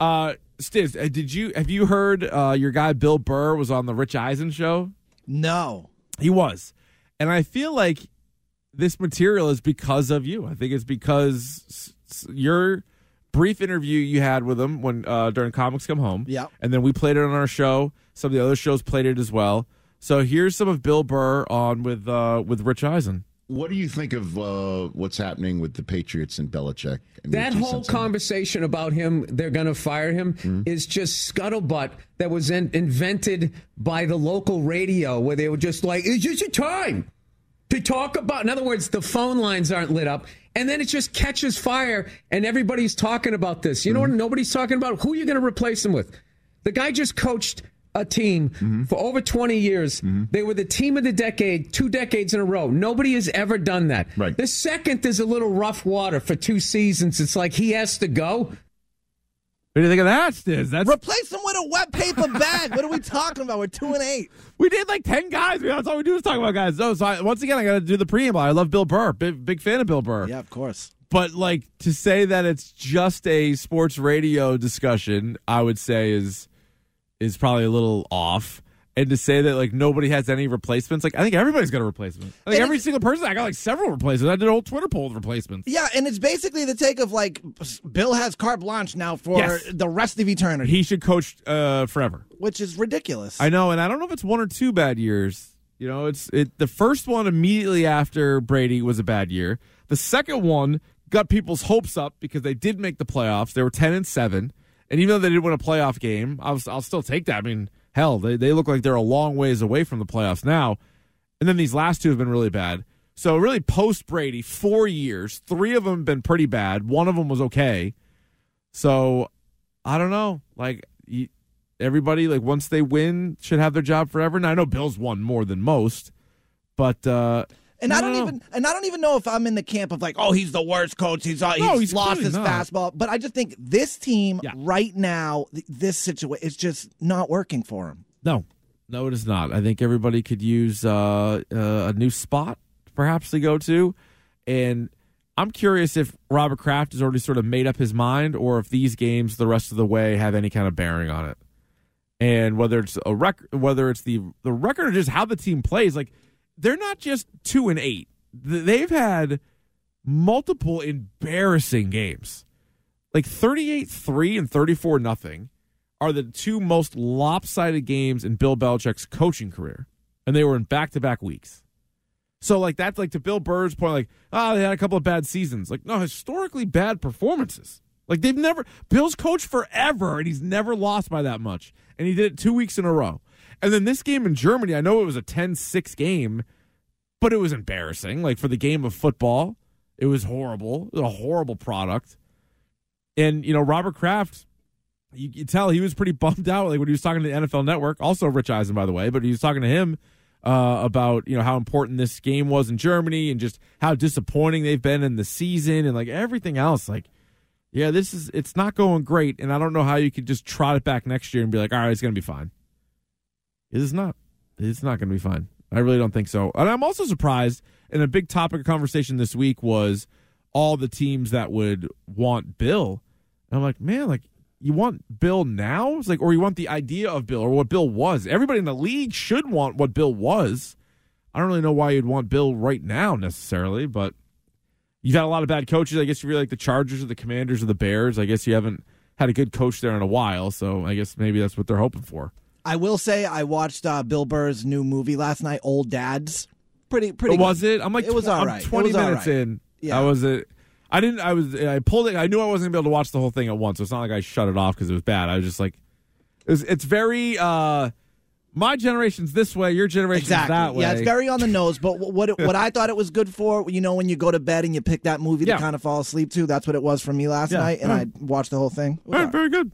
Uh, Stiz, uh, did you have you heard uh, your guy Bill Burr was on the Rich Eisen show? No. He was, and I feel like this material is because of you. I think it's because your brief interview you had with him when uh, during Comics Come Home. Yeah. and then we played it on our show. Some of the other shows played it as well. So here's some of Bill Burr on with uh, with Rich Eisen. What do you think of uh, what's happening with the Patriots and Belichick? And That whole conversation about him, they're going to fire him, Mm-hmm. is just scuttlebutt that was in, invented by the local radio where they were just like, it's just your time to talk about. In other words, the phone lines aren't lit up. And then it just catches fire and everybody's talking about this. You know Mm-hmm. what nobody's talking about? Who you're you going to replace him with? The guy just coached a team Mm-hmm. for over 20 years. They were the team of the decade, two decades in a row. Nobody has ever done that. Right. The second there's a little rough water for two seasons, it's like he has to go. What do you think of that, Stiz? That's Replace them with a wet paper bag. what are we talking about? We're two and eight. we did like ten guys. That's all we do is talk about guys. No, so I, once again, I got to do the preamble. I love Bill Burr. Big, big fan of Bill Burr. Yeah, of course. But like to say that it's just a sports radio discussion, I would say is is probably a little off. And to say that like nobody has any replacements, like I think everybody's got a replacement. Like every single person I got like several replacements. I did a whole Twitter poll of replacements. Yeah, and it's basically the take of like Bill has carte blanche now for Yes. the rest of eternity, He should coach uh, forever. which is ridiculous. I know, and I don't know if it's one or two bad years. You know, it's it. The first one immediately after Brady was a bad year. The second one got people's hopes up because they did make the playoffs. They were ten and seven, and even though they didn't win a playoff game, I was, I'll still take that. I mean, hell, they they look like they're a long ways away from the playoffs now. And then these last two have been really bad. So really, post Brady, four years, three of them have been pretty bad. One of them was okay. So I don't know. Like everybody, like once they win, should have their job forever. Now I know Bill's won more than most, but uh, and I don't even and I don't even know if I'm in the camp of like, oh, he's the worst coach. He's uh, he's, No, he's lost his not. fastball. But I just think this team Yeah. right now, th- this situation is just not working for him. No, no, it is not. I think everybody could use uh, uh, a new spot, perhaps to go to, and I'm curious if Robert Kraft has already sort of made up his mind, or if these games the rest of the way have any kind of bearing on it, and whether it's a record, whether it's the the record or just how the team plays. Like they're not just two and eight; they've had multiple embarrassing games, like 38-3 and 34 nothing are the two most lopsided games in Bill Belichick's coaching career, and they were in back-to-back weeks. So, like that's like to Bill Burr's point, like, oh, they had a couple of bad seasons. Like, no, historically bad performances. Like they've never Bill's coached forever, and he's never lost by that much, and he did it two weeks in a row. And then this game in Germany, I know it was a 10-6 game, but it was embarrassing. Like for the game of football, it was horrible. It was a horrible product. And you know, Robert Kraft you can tell he was pretty bummed out like when he was talking to the NFL Network. Also, Rich Eisen, by the way, but he was talking to him uh, about you know how important this game was in Germany and just how disappointing they've been in the season and like everything else. Like, yeah, this is it's not going great, and I don't know how you could just trot it back next year and be like, all right, it's going to be fine. It is not. It's not going to be fine. I really don't think so. And I'm also surprised. And a big topic of conversation this week was all the teams that would want Bill. And I'm like, man, like you want Bill now? It's like, or you want the idea of Bill or what Bill was. Everybody in the league should want what Bill was. I don't really know why you'd want Bill right now necessarily, but you've had a lot of bad coaches. I guess you really like the Chargers or the Commanders or the Bears. I guess you haven't had a good coach there in a while, so I guess maybe that's what they're hoping for. I will say I watched uh, Bill Burr's new movie last night, Old Dads. Pretty pretty. But was good. it? I'm like, it was tw- all I'm right. It 20 was minutes right. in. Yeah. I was it. I didn't. I was. I pulled it. I knew I wasn't gonna be able to watch the whole thing at once. So it's not like I shut it off because it was bad. I was just like, it's, it's very. uh My generation's this way. Your generation's Exactly. that way. Yeah, it's very on the nose. But what it, what I thought it was good for, you know, when you go to bed and you pick that movie Yeah. to kind of fall asleep to, that's what it was for me last Yeah. night, and. I watched the whole thing. It All right, all right. very good.